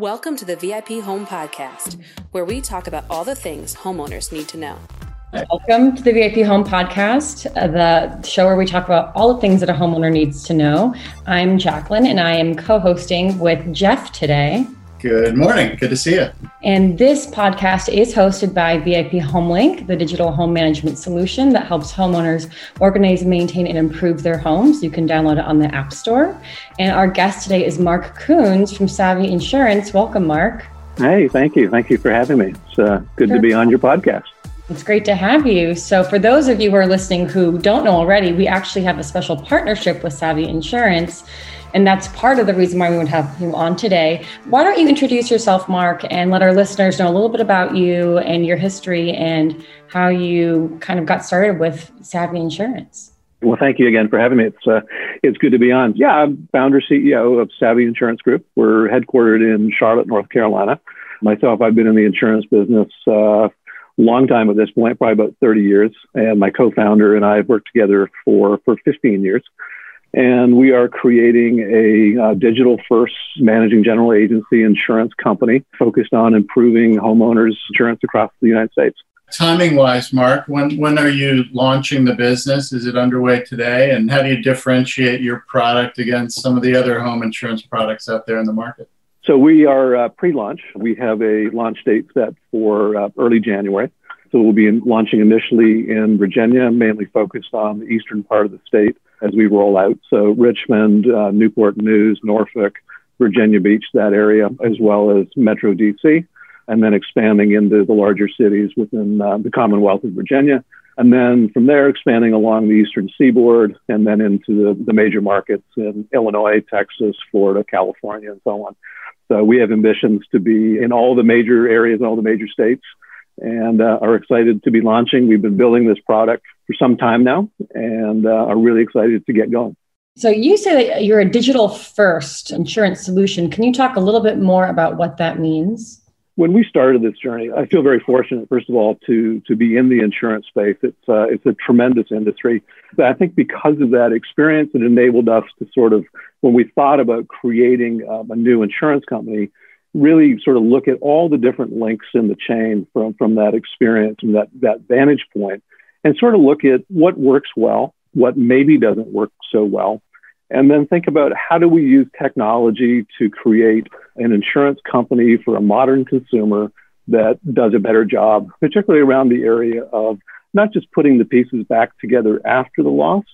Welcome to the VIP Home Podcast, where we talk about all the things homeowners need to know. Welcome to the VIP Home Podcast, uh, the show where we talk about all the things that a homeowner needs to know. I'm Jacqueline, and I am co hosting with Jeff today. Good morning. Good to see you. And this podcast is hosted by VIP HomeLink, the digital home management solution that helps homeowners organize, maintain, and improve their homes. You can download it on the App Store. And our guest today is Mark Coons from Savvi Insurance. Welcome, Mark. Hey, thank you. Thank you for having me. It's uh, good sure. to be on your podcast. It's great to have you. So, for those of you who are listening who don't know already, we actually have a special partnership with Savvi Insurance. And that's part of the reason why we would have you on today. Why don't you introduce yourself, Mark, and let our listeners know a little bit about you and your history and how you kind of got started with Savvi Insurance? Well, thank you again for having me. It's uh, it's good to be on. Yeah, I'm founder CEO of Savvi Insurance Group. We're headquartered in Charlotte, North Carolina. Myself, I've been in the insurance business uh, long time at this point, probably about 30 years. And my co-founder and I have worked together for for 15 years and we are creating a uh, digital first managing general agency insurance company focused on improving homeowners insurance across the United States. Timing wise, Mark, when, when are you launching the business? Is it underway today? And how do you differentiate your product against some of the other home insurance products out there in the market? So we are uh, pre launch. We have a launch date set for uh, early January. So we'll be in, launching initially in Virginia, mainly focused on the eastern part of the state as we roll out. So Richmond, uh, Newport News, Norfolk, Virginia Beach, that area, as well as Metro DC, and then expanding into the larger cities within uh, the Commonwealth of Virginia. And then from there, expanding along the eastern seaboard and then into the, the major markets in Illinois, Texas, Florida, California, and so on. So we have ambitions to be in all the major areas, all the major states, and uh, are excited to be launching. We've been building this product for some time now and uh, are really excited to get going. So, you say that you're a digital first insurance solution. Can you talk a little bit more about what that means? When we started this journey, I feel very fortunate, first of all, to, to be in the insurance space. It's, uh, it's a tremendous industry. But I think because of that experience, it enabled us to sort of, when we thought about creating um, a new insurance company, really sort of look at all the different links in the chain from, from that experience and that, that vantage point and sort of look at what works well, what maybe doesn't work so well, and then think about how do we use technology to create an insurance company for a modern consumer that does a better job, particularly around the area of not just putting the pieces back together after the loss,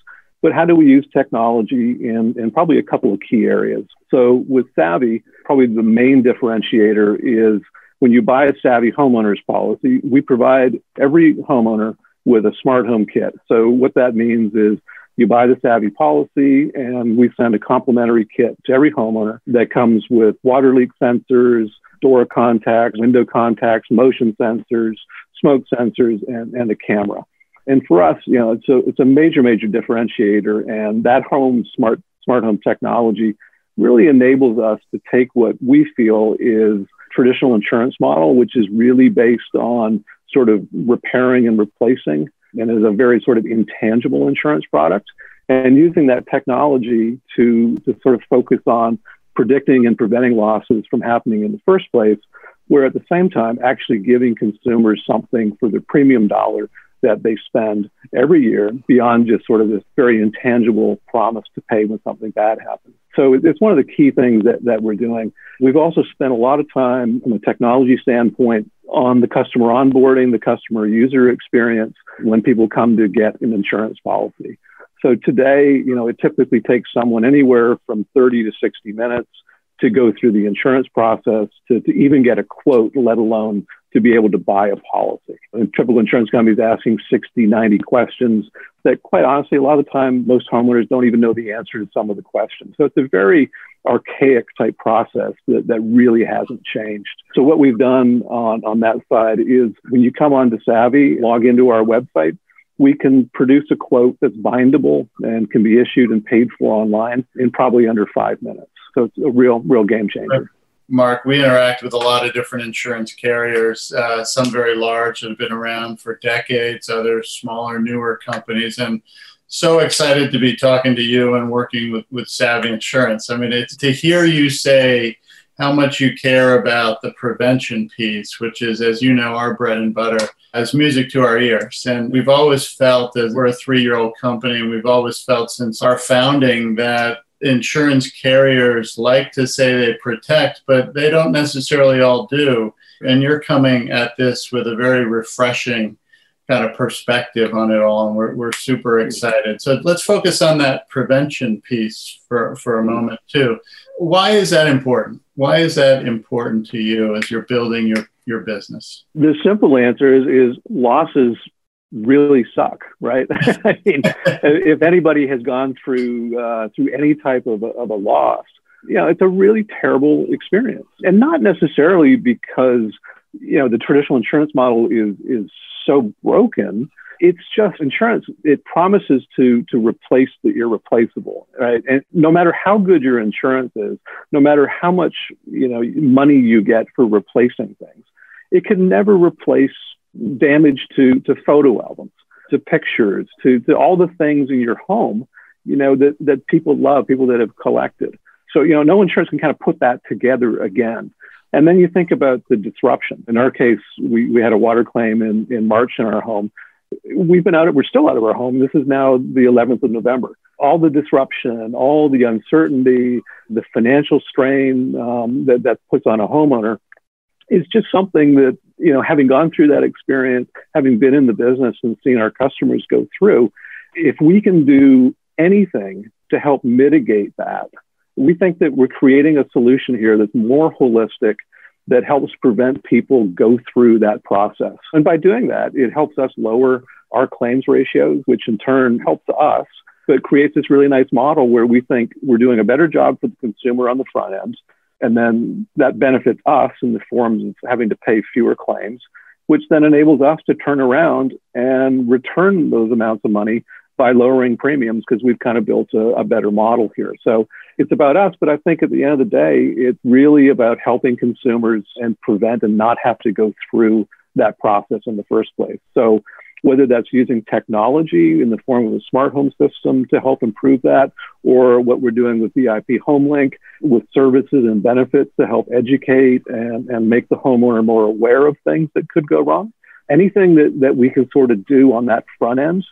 but how do we use technology in, in probably a couple of key areas? So with Savvi, probably the main differentiator is when you buy a Savvi homeowner's policy, we provide every homeowner with a smart home kit. So what that means is you buy the Savvi policy and we send a complimentary kit to every homeowner that comes with water leak sensors, door contacts, window contacts, motion sensors, smoke sensors, and, and a camera. And for us, you know, it's a, it's a major, major differentiator. And that home smart, smart home technology really enables us to take what we feel is traditional insurance model, which is really based on sort of repairing and replacing and is a very sort of intangible insurance product. And using that technology to, to sort of focus on predicting and preventing losses from happening in the first place, where at the same time actually giving consumers something for their premium dollar that they spend every year beyond just sort of this very intangible promise to pay when something bad happens. So it's one of the key things that, that we're doing. We've also spent a lot of time from a technology standpoint on the customer onboarding, the customer user experience when people come to get an insurance policy. So today, you know, it typically takes someone anywhere from 30 to 60 minutes to go through the insurance process to, to even get a quote, let alone to be able to buy a policy. And typical insurance companies asking 60, 90 questions that quite honestly, a lot of the time, most homeowners don't even know the answer to some of the questions. So it's a very archaic type process that, that really hasn't changed. So what we've done on, on that side is when you come on to Savvi, log into our website, we can produce a quote that's bindable and can be issued and paid for online in probably under five minutes. So it's a real, real game changer. Mark, we interact with a lot of different insurance carriers, uh, some very large that have been around for decades, others smaller, newer companies. And so excited to be talking to you and working with, with Savvi Insurance. I mean, it's to hear you say how much you care about the prevention piece, which is, as you know, our bread and butter as music to our ears. And we've always felt that we're a three year old company, and we've always felt since our founding that insurance carriers like to say they protect, but they don't necessarily all do. And you're coming at this with a very refreshing kind of perspective on it all, and we're, we're super excited. So let's focus on that prevention piece for, for a moment, too. Why is that important? Why is that important to you as you're building your, your business? The simple answer is, is losses really suck, right? I mean, if anybody has gone through uh, through any type of a, of a loss, you know, it's a really terrible experience, and not necessarily because you know the traditional insurance model is is so broken. It's just insurance. It promises to to replace the irreplaceable, right? And no matter how good your insurance is, no matter how much you know money you get for replacing things, it can never replace damage to to photo albums, to pictures, to to all the things in your home, you know that that people love, people that have collected. So you know, no insurance can kind of put that together again. And then you think about the disruption. In our case, we, we had a water claim in, in March in our home. We've been out, of, we're still out of our home. This is now the 11th of November. All the disruption, all the uncertainty, the financial strain um, that, that puts on a homeowner is just something that, you know, having gone through that experience, having been in the business and seen our customers go through, if we can do anything to help mitigate that, we think that we're creating a solution here that's more holistic that helps prevent people go through that process. And by doing that, it helps us lower our claims ratios, which in turn helps us, but creates this really nice model where we think we're doing a better job for the consumer on the front end. And then that benefits us in the forms of having to pay fewer claims, which then enables us to turn around and return those amounts of money by lowering premiums because we've kind of built a, a, better model here. So it's about us, but I think at the end of the day, it's really about helping consumers and prevent and not have to go through that process in the first place. So whether that's using technology in the form of a smart home system to help improve that, or what we're doing with VIP HomeLink with services and benefits to help educate and, and make the homeowner more aware of things that could go wrong. Anything that, that we can sort of do on that front end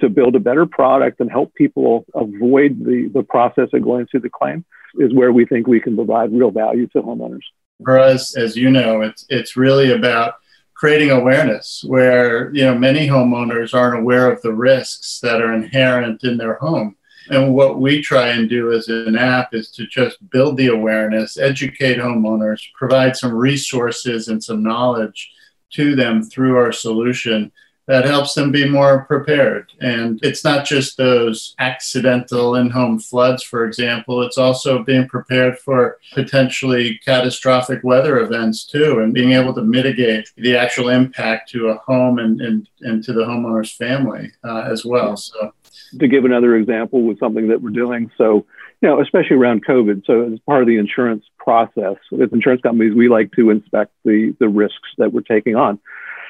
to build a better product and help people avoid the, the process of going through the claim is where we think we can provide real value to homeowners. For us, as you know, it's it's really about creating awareness where you know many homeowners aren't aware of the risks that are inherent in their home. And what we try and do as an app is to just build the awareness, educate homeowners, provide some resources and some knowledge to them through our solution that helps them be more prepared. And it's not just those accidental in home floods, for example, it's also being prepared for potentially catastrophic weather events too, and being able to mitigate the actual impact to a home and, and, and to the homeowner's family uh, as well. So, to give another example with something that we're doing. So, you know, especially around COVID. So, as part of the insurance process, with insurance companies, we like to inspect the, the risks that we're taking on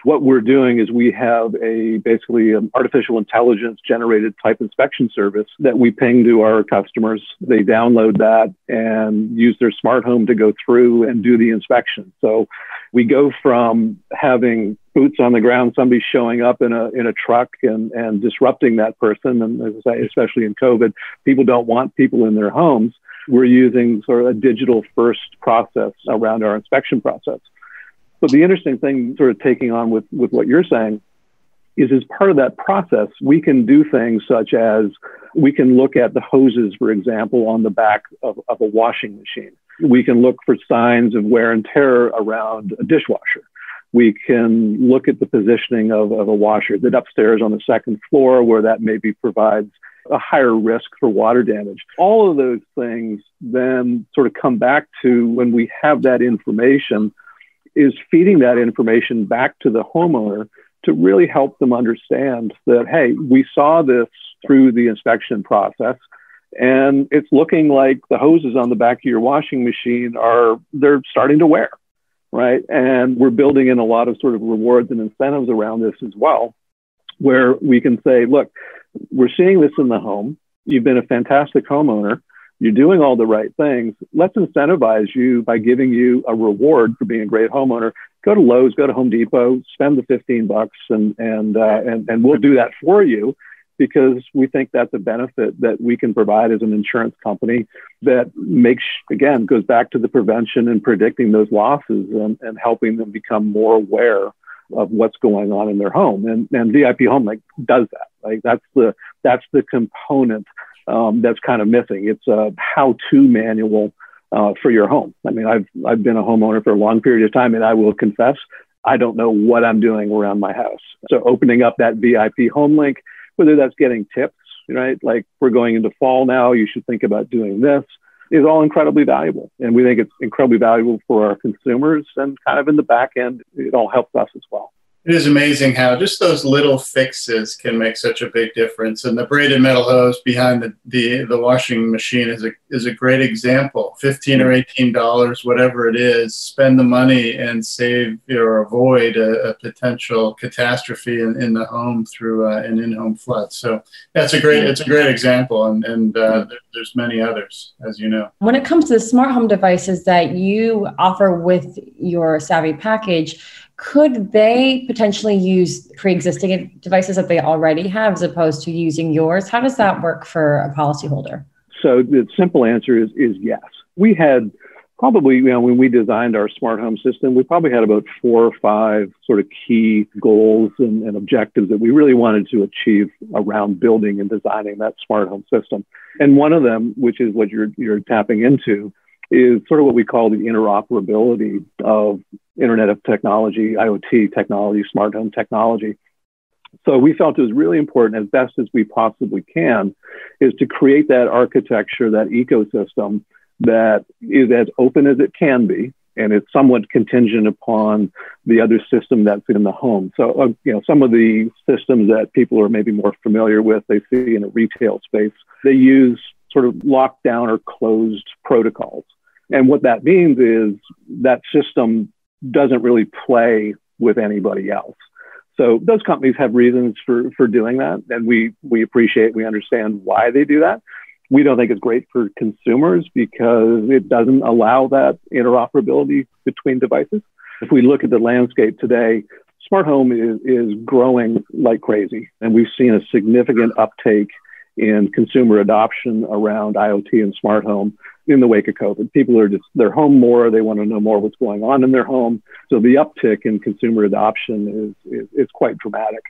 what we're doing is we have a basically an artificial intelligence generated type inspection service that we ping to our customers. They download that and use their smart home to go through and do the inspection. So we go from having boots on the ground, somebody showing up in a in a truck and and disrupting that person, and say, especially in COVID, people don't want people in their homes. We're using sort of a digital first process around our inspection process. But the interesting thing, sort of taking on with, with what you're saying, is as part of that process, we can do things such as we can look at the hoses, for example, on the back of, of a washing machine. We can look for signs of wear and tear around a dishwasher. We can look at the positioning of, of a washer that upstairs on the second floor, where that maybe provides a higher risk for water damage. All of those things then sort of come back to when we have that information is feeding that information back to the homeowner to really help them understand that, hey, we saw this through the inspection process and it's looking like the hoses on the back of your washing machine are they're starting to wear right? And we're building in a lot of sort of rewards and incentives around this as well where we can say look we're seeing this in the home. You've been a fantastic homeowner you're doing all the right things. Let's incentivize you by giving you a reward for being a great homeowner. Go to Lowe's, go to Home Depot, spend the 15 bucks, and and uh, and and we'll do that for you because we think that's a benefit that we can provide as an insurance company that makes again goes back to the prevention and predicting those losses and, and helping them become more aware of what's going on in their home and, and vip homelink does that like that's the that's the component um, that's kind of missing. It's a how-to manual uh, for your home. I mean, I've I've been a homeowner for a long period of time, and I will confess I don't know what I'm doing around my house. So opening up that VIP home link, whether that's getting tips, right? Like we're going into fall now, you should think about doing this. Is all incredibly valuable, and we think it's incredibly valuable for our consumers, and kind of in the back end, it all helps us as well. It is amazing how just those little fixes can make such a big difference. And the braided metal hose behind the, the, the washing machine is a, is a great example. 15 or $18, whatever it is, spend the money and save or avoid a, a potential catastrophe in, in the home through uh, an in-home flood. So that's a great, it's a great example. And, and uh, there's many others, as you know. When it comes to the smart home devices that you offer with your Savvi package, could they potentially use pre-existing devices that they already have as opposed to using yours? How does that work for a policyholder? So the simple answer is is yes. We had probably you know when we designed our smart home system we probably had about four or five sort of key goals and, and objectives that we really wanted to achieve around building and designing that smart home system. And one of them which is what you're you're tapping into is sort of what we call the interoperability of Internet of Technology, IoT technology, smart home technology. So we felt it was really important, as best as we possibly can, is to create that architecture, that ecosystem that is as open as it can be, and it's somewhat contingent upon the other system that's in the home. So, uh, you know, some of the systems that people are maybe more familiar with, they see in a retail space, they use sort of lockdown or closed protocols. And what that means is that system doesn't really play with anybody else. So those companies have reasons for, for doing that. And we, we appreciate, we understand why they do that. We don't think it's great for consumers because it doesn't allow that interoperability between devices. If we look at the landscape today, smart home is, is growing like crazy. And we've seen a significant uptake in consumer adoption around IoT and smart home in the wake of COVID. People are just, they're home more. They want to know more what's going on in their home. So the uptick in consumer adoption is, is, is quite dramatic.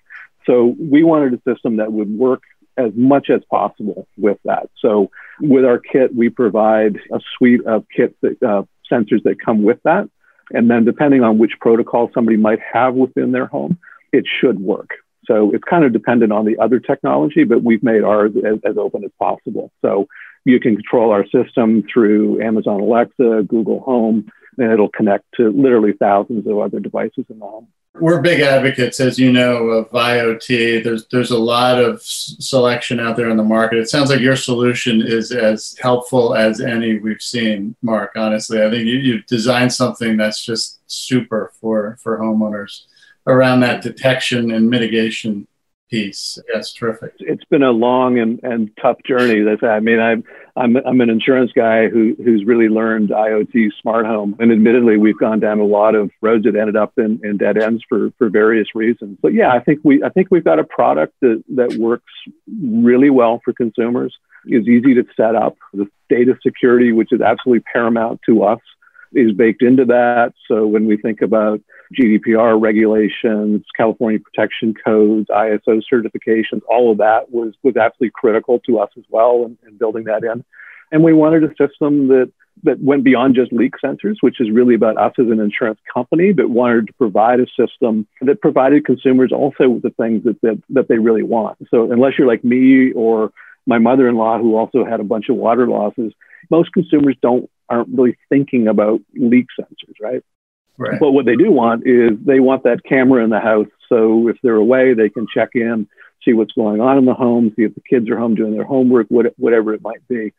So we wanted a system that would work as much as possible with that. So with our kit, we provide a suite of kits that, uh, sensors that come with that. And then depending on which protocol somebody might have within their home, it should work. So it's kind of dependent on the other technology, but we've made ours as, as open as possible. So you can control our system through Amazon Alexa, Google Home, and it'll connect to literally thousands of other devices in the home. We're big advocates, as you know, of IoT. There's there's a lot of selection out there in the market. It sounds like your solution is as helpful as any we've seen, Mark. Honestly, I think you, you've designed something that's just super for for homeowners around that detection and mitigation piece. That's terrific. It's been a long and, and tough journey. That's I mean I'm I'm I'm an insurance guy who who's really learned IoT smart home. And admittedly we've gone down a lot of roads that ended up in, in dead ends for for various reasons. But yeah, I think we I think we've got a product that, that works really well for consumers. Is easy to set up. The data security, which is absolutely paramount to us, is baked into that. So when we think about GDPR regulations, California protection codes, ISO certifications, all of that was, was absolutely critical to us as well in building that in. And we wanted a system that, that went beyond just leak sensors, which is really about us as an insurance company, but wanted to provide a system that provided consumers also with the things that, that, that they really want. So unless you're like me or my mother-in-law who also had a bunch of water losses, most consumers don't aren't really thinking about leak sensors, right? Right. But what they do want is they want that camera in the house. So if they're away, they can check in, see what's going on in the home, see if the kids are home doing their homework, whatever it might be.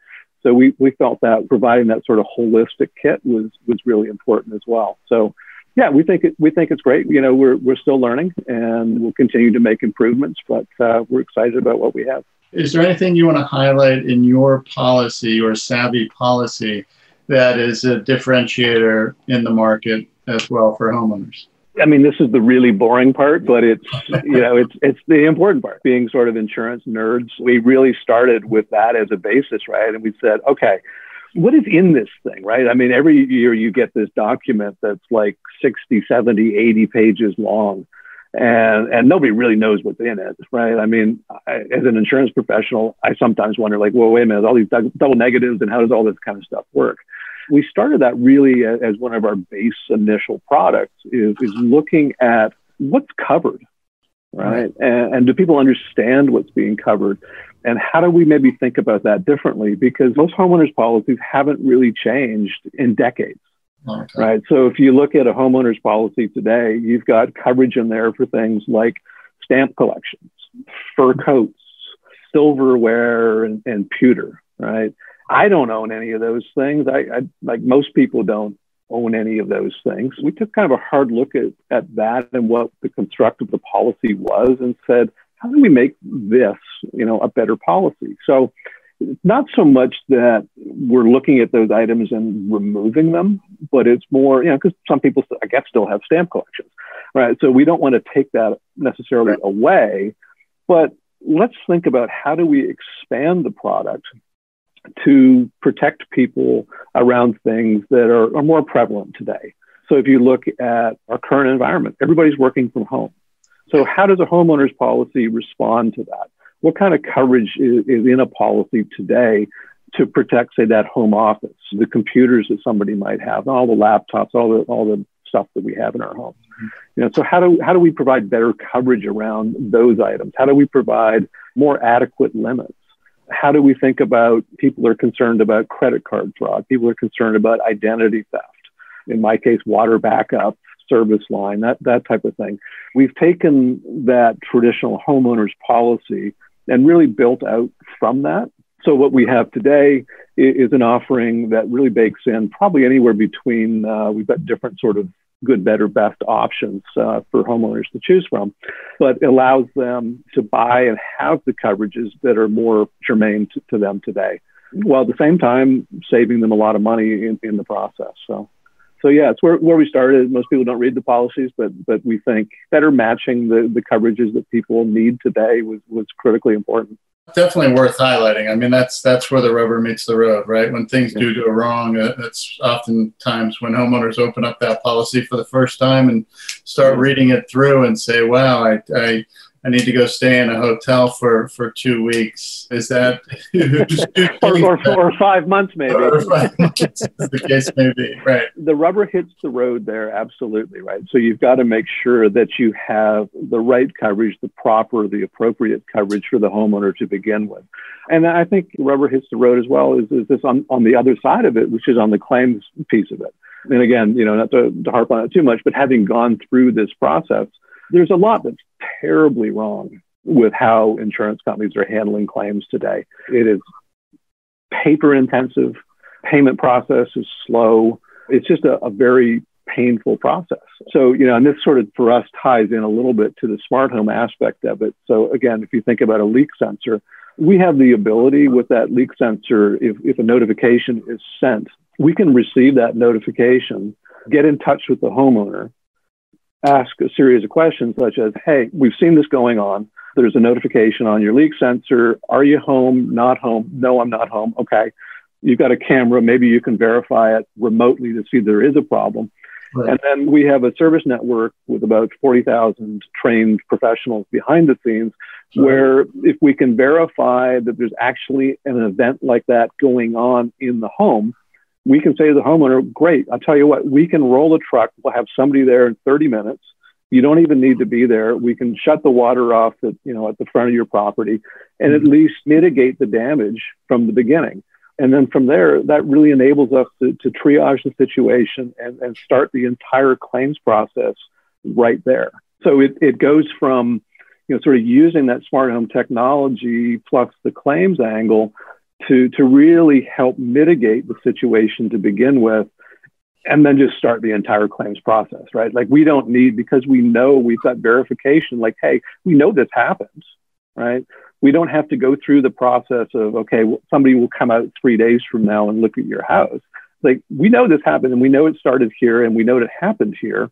So we, we felt that providing that sort of holistic kit was was really important as well. So yeah, we think it, we think it's great. You know, we're we're still learning and we'll continue to make improvements, but uh, we're excited about what we have. Is there anything you want to highlight in your policy, your Savvi policy, that is a differentiator in the market as well for homeowners? I mean, this is the really boring part, but it's you know it's it's the important part. Being sort of insurance nerds, we really started with that as a basis, right? And we said, okay, what is in this thing, right? I mean, every year you get this document that's like 60, 70, 80 pages long. And, and nobody really knows what's in it, right? I mean, I, as an insurance professional, I sometimes wonder, like, well, wait a minute, all these double negatives, and how does all this kind of stuff work? We started that really as one of our base initial products is, is looking at what's covered right, And, and do people understand what's being covered? And how do we maybe think about that differently? Because most homeowners policies haven't really changed in decades okay. right? So if you look at a homeowner's policy today you've got coverage in there for things like stamp collections fur coats silverware and, and pewter right I don't own any of those things. I, I like most people don't own any of those things. We took kind of a hard look at, at that and what the construct of the policy was and said, how do we make this, you know, a better policy? So it's not so much that we're looking at those items and removing them, but it's more, you know, because some people, I guess, still have stamp collections, right? So we don't want to take that necessarily away, but let's think about how do we expand the product to protect people around things that are, are more prevalent today. So if you look at our current environment, everybody's working from home. So how does a homeowner's policy respond to that? What kind of coverage is, is in a policy today to protect, say, that home office, the computers that somebody might have, all the laptops, all the all the stuff that we have in our homes. You know, so how do how do we provide better coverage around those items? How do we provide more adequate limits? How do we think about people are concerned about credit card fraud? People are concerned about identity theft. In my case, water backup, service line, that, that type of thing. We've taken that traditional homeowners policy and really built out from that. So what we have today is an offering that really bakes in probably anywhere between, uh, we've got different sort of good, better, best options uh, for homeowners to choose from, but allows them to buy and have the coverages that are more germane to, to them today, while at the same time saving them a lot of money in, in the process. So, so yeah, it's where, where we started. Most people don't read the policies, but but we think better matching the, the coverages that people need today was, was critically important definitely worth highlighting. I mean, that's that's where the rubber meets the road, right? When things do go wrong, uh, that's oftentimes when homeowners open up that policy for the first time and start reading it through and say, "Wow, I, I I need to go stay in a hotel for, for two weeks. Is that or, or, or, five months maybe? Or five months, the case may be, right? The rubber hits the road there, absolutely, right. So you've got to make sure that you have the right coverage, the proper, the appropriate coverage for the homeowner to begin with. And I think rubber hits the road as well is, is this on, on the other side of it, which is on the claims piece of it. And again, you know, not to, to harp on it too much, but having gone through this process, there's a lot that's terribly wrong with how insurance companies are handling claims today. It is paper intensive, payment process is slow. It's just a, a very painful process. So, you know, and this sort of for us ties in a little bit to the smart home aspect of it. So, again, if you think about a leak sensor, we have the ability with that leak sensor, if, if a notification is sent, we can receive that notification, get in touch with the homeowner, ask a series of questions such as, hey, we've seen this going on. There's a notification on your leak sensor. Are you home? Not home? No, I'm not home. Okay. You've got a camera. Maybe you can verify it remotely to see there is a problem. Right. And then we have a service network with about 40,000 trained professionals behind the scenes, right. where if we can verify that there's actually an event like that going on in the home, we can say to the homeowner, great, I'll tell you what, we can roll a truck. We'll have somebody there in 30 minutes. You don't even need to be there. We can shut the water off at, you know, at the front of your property and at mm-hmm. least mitigate the damage from the beginning. And then from there, that really enables us to, to triage the situation and, and start the entire claims process right there. So it, it goes from, you know, sort of using that smart home technology plus the claims angle to, to really help mitigate the situation to begin with and then just start the entire claims process, right? Like we don't need, because we know we've got verification, like, hey, we know this happens, right? we don't have to go through the process of okay somebody will come out three days from now and look at your house. Like we know this happened and we know it started here and we know it happened here.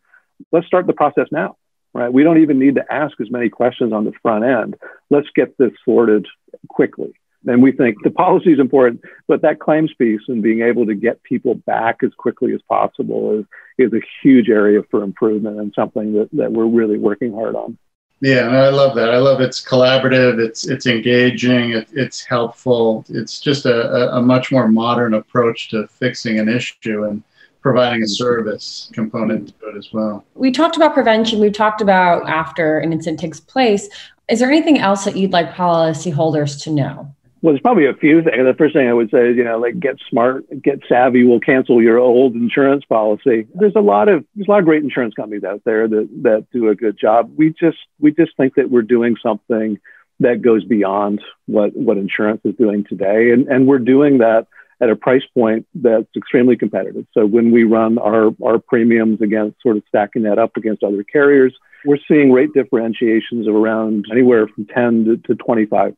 Let's start the process now right? We don't even need to ask as many questions on the front end. Let's get this sorted quickly and we think the policy is important but that claims piece and being able to get people back as quickly as possible is is a huge area for improvement and something that, that we're really working hard on yeah, I love that. I love it's collaborative, it's it's engaging, it, it's helpful. It's just a, a much more modern approach to fixing an issue and providing a service component to it as well. We talked about prevention. We talked about after an incident takes place. Is there anything else that you'd like policyholders to know? Well, there's probably a few things. The first thing I would say is, you know, like get smart, get savvy. We'll cancel your old insurance policy. There's a lot of there's a lot of great insurance companies out there that that do a good job. We just we just think that we're doing something that goes beyond what what insurance is doing today, and and we're doing that at a price point that's extremely competitive. So when we run our our premiums against sort of stacking that up against other carriers, we're seeing rate differentiations of around anywhere from 10 to, 25%.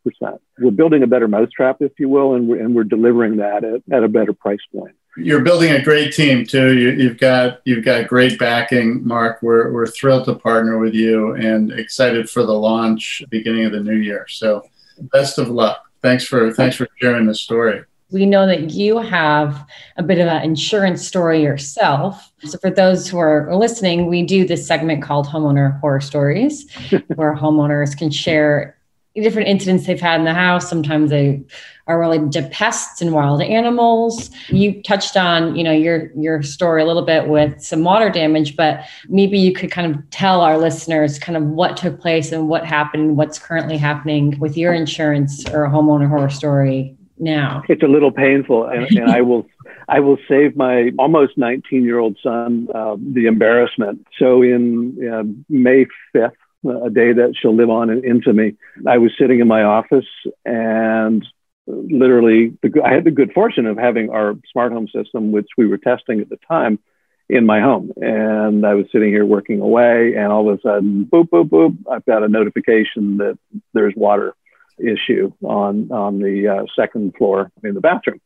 We're building a better mousetrap, if you will, and we're, and we're delivering that at, at a better price point. You're building a great team too. You, have got you've got great backing, Mark. We're, we're thrilled to partner with you and excited for the launch beginning of the new year. So, best of luck. Thanks for thanks for sharing the story we know that you have a bit of an insurance story yourself. So, for those who are listening, we do this segment called Homeowner Horror Stories, where homeowners can share different incidents they've had in the house. Sometimes they are related to pests and wild animals. You touched on, you know, your your story a little bit with some water damage, but maybe you could kind of tell our listeners kind of what took place and what happened, what's currently happening with your insurance or a homeowner horror story now. It's a little painful, and, and I will I will save my almost 19 year old son uh, the embarrassment. So in uh, May 5th, a day that she'll live on in infamy, I was sitting in my office and literally the, I had the good fortune of having our smart home system, which we were testing at the time, in my home. And I was sitting here working away, and all of a sudden, boop, boop, boop, I've got a notification that there's water issue on on the uh, second floor in the bathroom.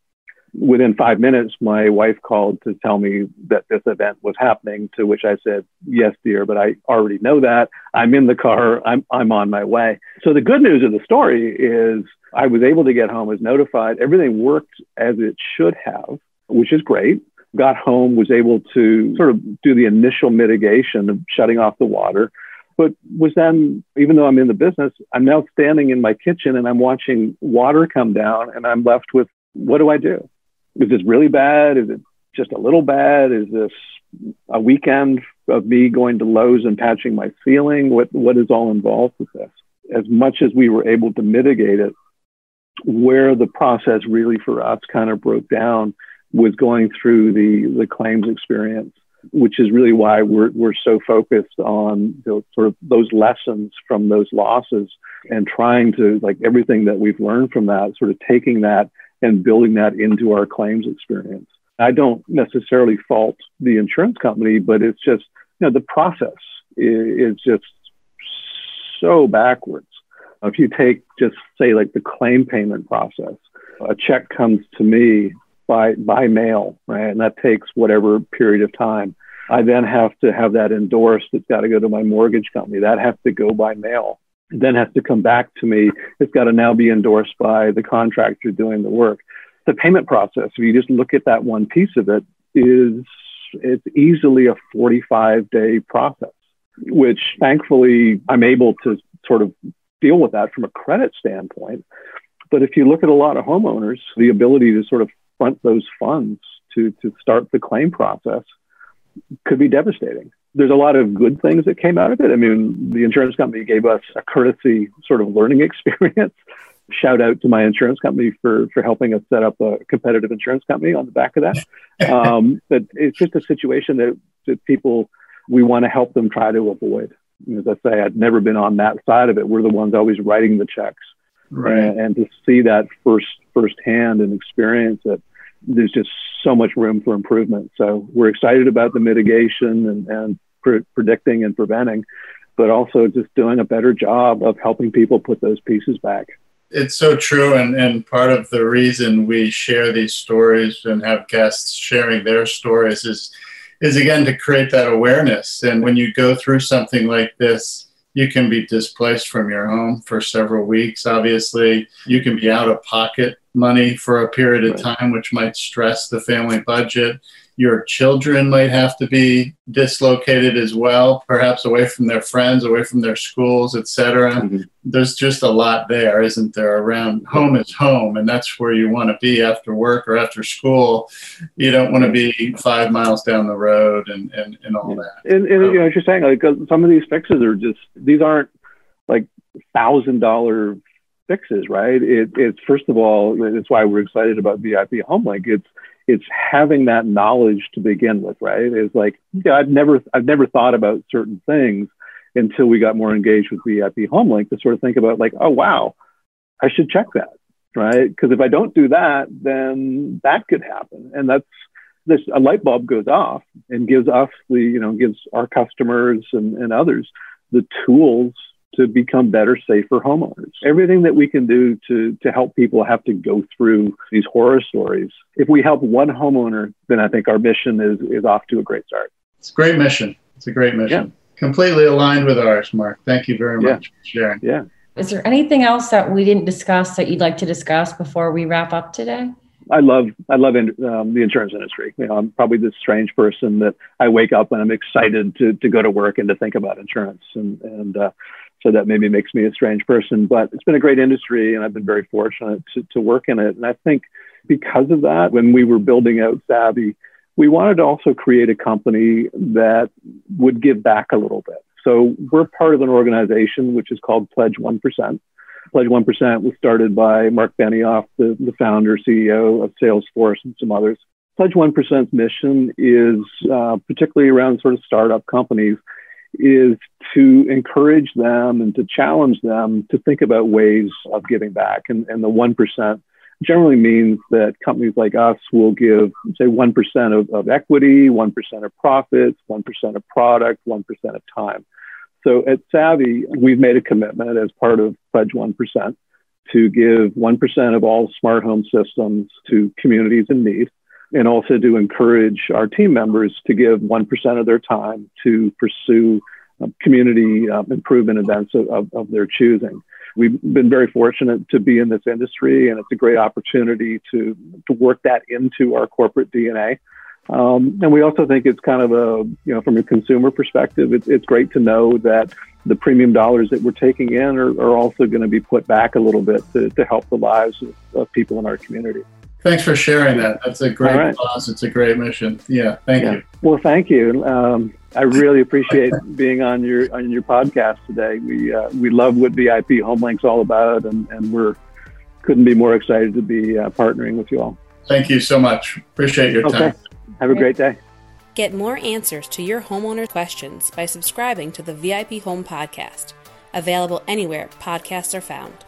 Within five minutes, my wife called to tell me that this event was happening. To which I said, "Yes, dear, but I already know that. I'm in the car. I'm I'm on my way." So the good news of the story is I was able to get home, was notified, everything worked as it should have, which is great. Got home, was able to sort of do the initial mitigation of shutting off the water but was then, even though I'm in the business, I'm now standing in my kitchen and I'm watching water come down and I'm left with what do I do? Is this really bad? Is it just a little bad? Is this a weekend of me going to Lowe's and patching my ceiling? What, what is all involved with this? As much as we were able to mitigate it, where the process really for us kind of broke down was going through the, the claims experience which is really why we're, we're so focused on sort of those lessons from those losses and trying to like everything that we've learned from that sort of taking that and building that into our claims experience. I don't necessarily fault the insurance company but it's just you know the process is, is just so backwards. If you take just say like the claim payment process a check comes to me by by mail, right? And that takes whatever period of time. I then have to have that endorsed. It's got to go to my mortgage company. That has to go by mail. It then has to come back to me. It's got to now be endorsed by the contractor doing the work. The payment process, if you just look at that one piece of it, is it's easily a 45 day process, which thankfully I'm able to sort of deal with that from a credit standpoint. But if you look at a lot of homeowners, the ability to sort of front those funds to, to start the claim process could be devastating. There's a lot of good things that came out of it. I mean, the insurance company gave us a courtesy sort of learning experience. Shout out to my insurance company for, for helping us set up a competitive insurance company on the back of that. Um, but it's just a situation that, that people, we want to help them try to avoid. As I say, I'd never been on that side of it. We're the ones always writing the checks. Right. And, and to see that first firsthand and experience it, there's just so much room for improvement. So we're excited about the mitigation and, and pre- predicting and preventing, but also just doing a better job of helping people put those pieces back. It's so true. And, and part of the reason we share these stories and have guests sharing their stories is, is again to create that awareness. And when you go through something like this, you can be displaced from your home for several weeks, obviously. You can be out of pocket money for a period of time, which might stress the family budget. Your children might have to be dislocated as well perhaps away from their friends away from their schools etc mm-hmm. there's just a lot there isn't there around home is home and that's where you want to be after work or after school. You don't want to be five miles down the road and and, and all that. And, and you know what you're saying like uh, some of these fixes are just these aren't like thousand dollar fixes right it, it's first of all it's why we're excited about vip homelink it's it's having that knowledge to begin with, right? It's like, yeah, I've never, I've never thought about certain things until we got more engaged with VIP HomeLink to sort of think about like, oh wow, I should check that, right? Because if I don't do that, then that could happen, and that's this a light bulb goes off and gives us the, you know, gives our customers and, and others the tools to become better, safer homeowners. Everything that we can do to, to help people have to go through these horror stories. If we help one homeowner, then I think our mission is, is off to a great start. It's a great mission. It's a great mission. Yeah. Completely aligned with ours, Mark. Thank you very much yeah. for sharing. Yeah. Is there anything else that we didn't discuss that you'd like to discuss before we wrap up today? I love I love in, um, the insurance industry. You know, I'm probably this strange person that I wake up and I'm excited to to go to work and to think about insurance, and and uh, so that maybe makes me a strange person. But it's been a great industry, and I've been very fortunate to, to work in it. And I think because of that, when we were building out Savvi, we wanted to also create a company that would give back a little bit. So we're part of an organization which is called Pledge 1%. Pledge 1% was started by Mark Benioff, the, the founder, CEO of Salesforce, and some others. Pledge 1%'s mission is uh, particularly around sort of startup companies is to encourage them and to challenge them to think about ways of giving back. And, and the 1% generally means that companies like us will give, say, 1% of, of equity, 1% of profits, 1% of product, 1% of time. So at Savvi, we've made a commitment as part of Pledge 1% to give 1% of all smart home systems to communities in need and also to encourage our team members to give 1% of their time to pursue uh, community uh, improvement events of, of, of, their choosing. We've been very fortunate to be in this industry, and it's a great opportunity to, to work that into our corporate DNA. Um, and we also think it's kind of a, you know, from a consumer perspective, it's, it's great to know that the premium dollars that we're taking in are, are also going to be put back a little bit to, to help the lives of, of people in our community. Thanks for sharing that. That's a great right. cause. It's a great mission. Yeah, thank yeah. you. Well, thank you. Um, I really appreciate being on your on your podcast today. We uh, we love what VIP Homelink's all about, and, and we're couldn't be more excited to be uh, partnering with you all. Thank you so much. Appreciate your okay. time. Have a great day. Get more answers to your homeowner questions by subscribing to the VIP Home Podcast, available anywhere podcasts are found.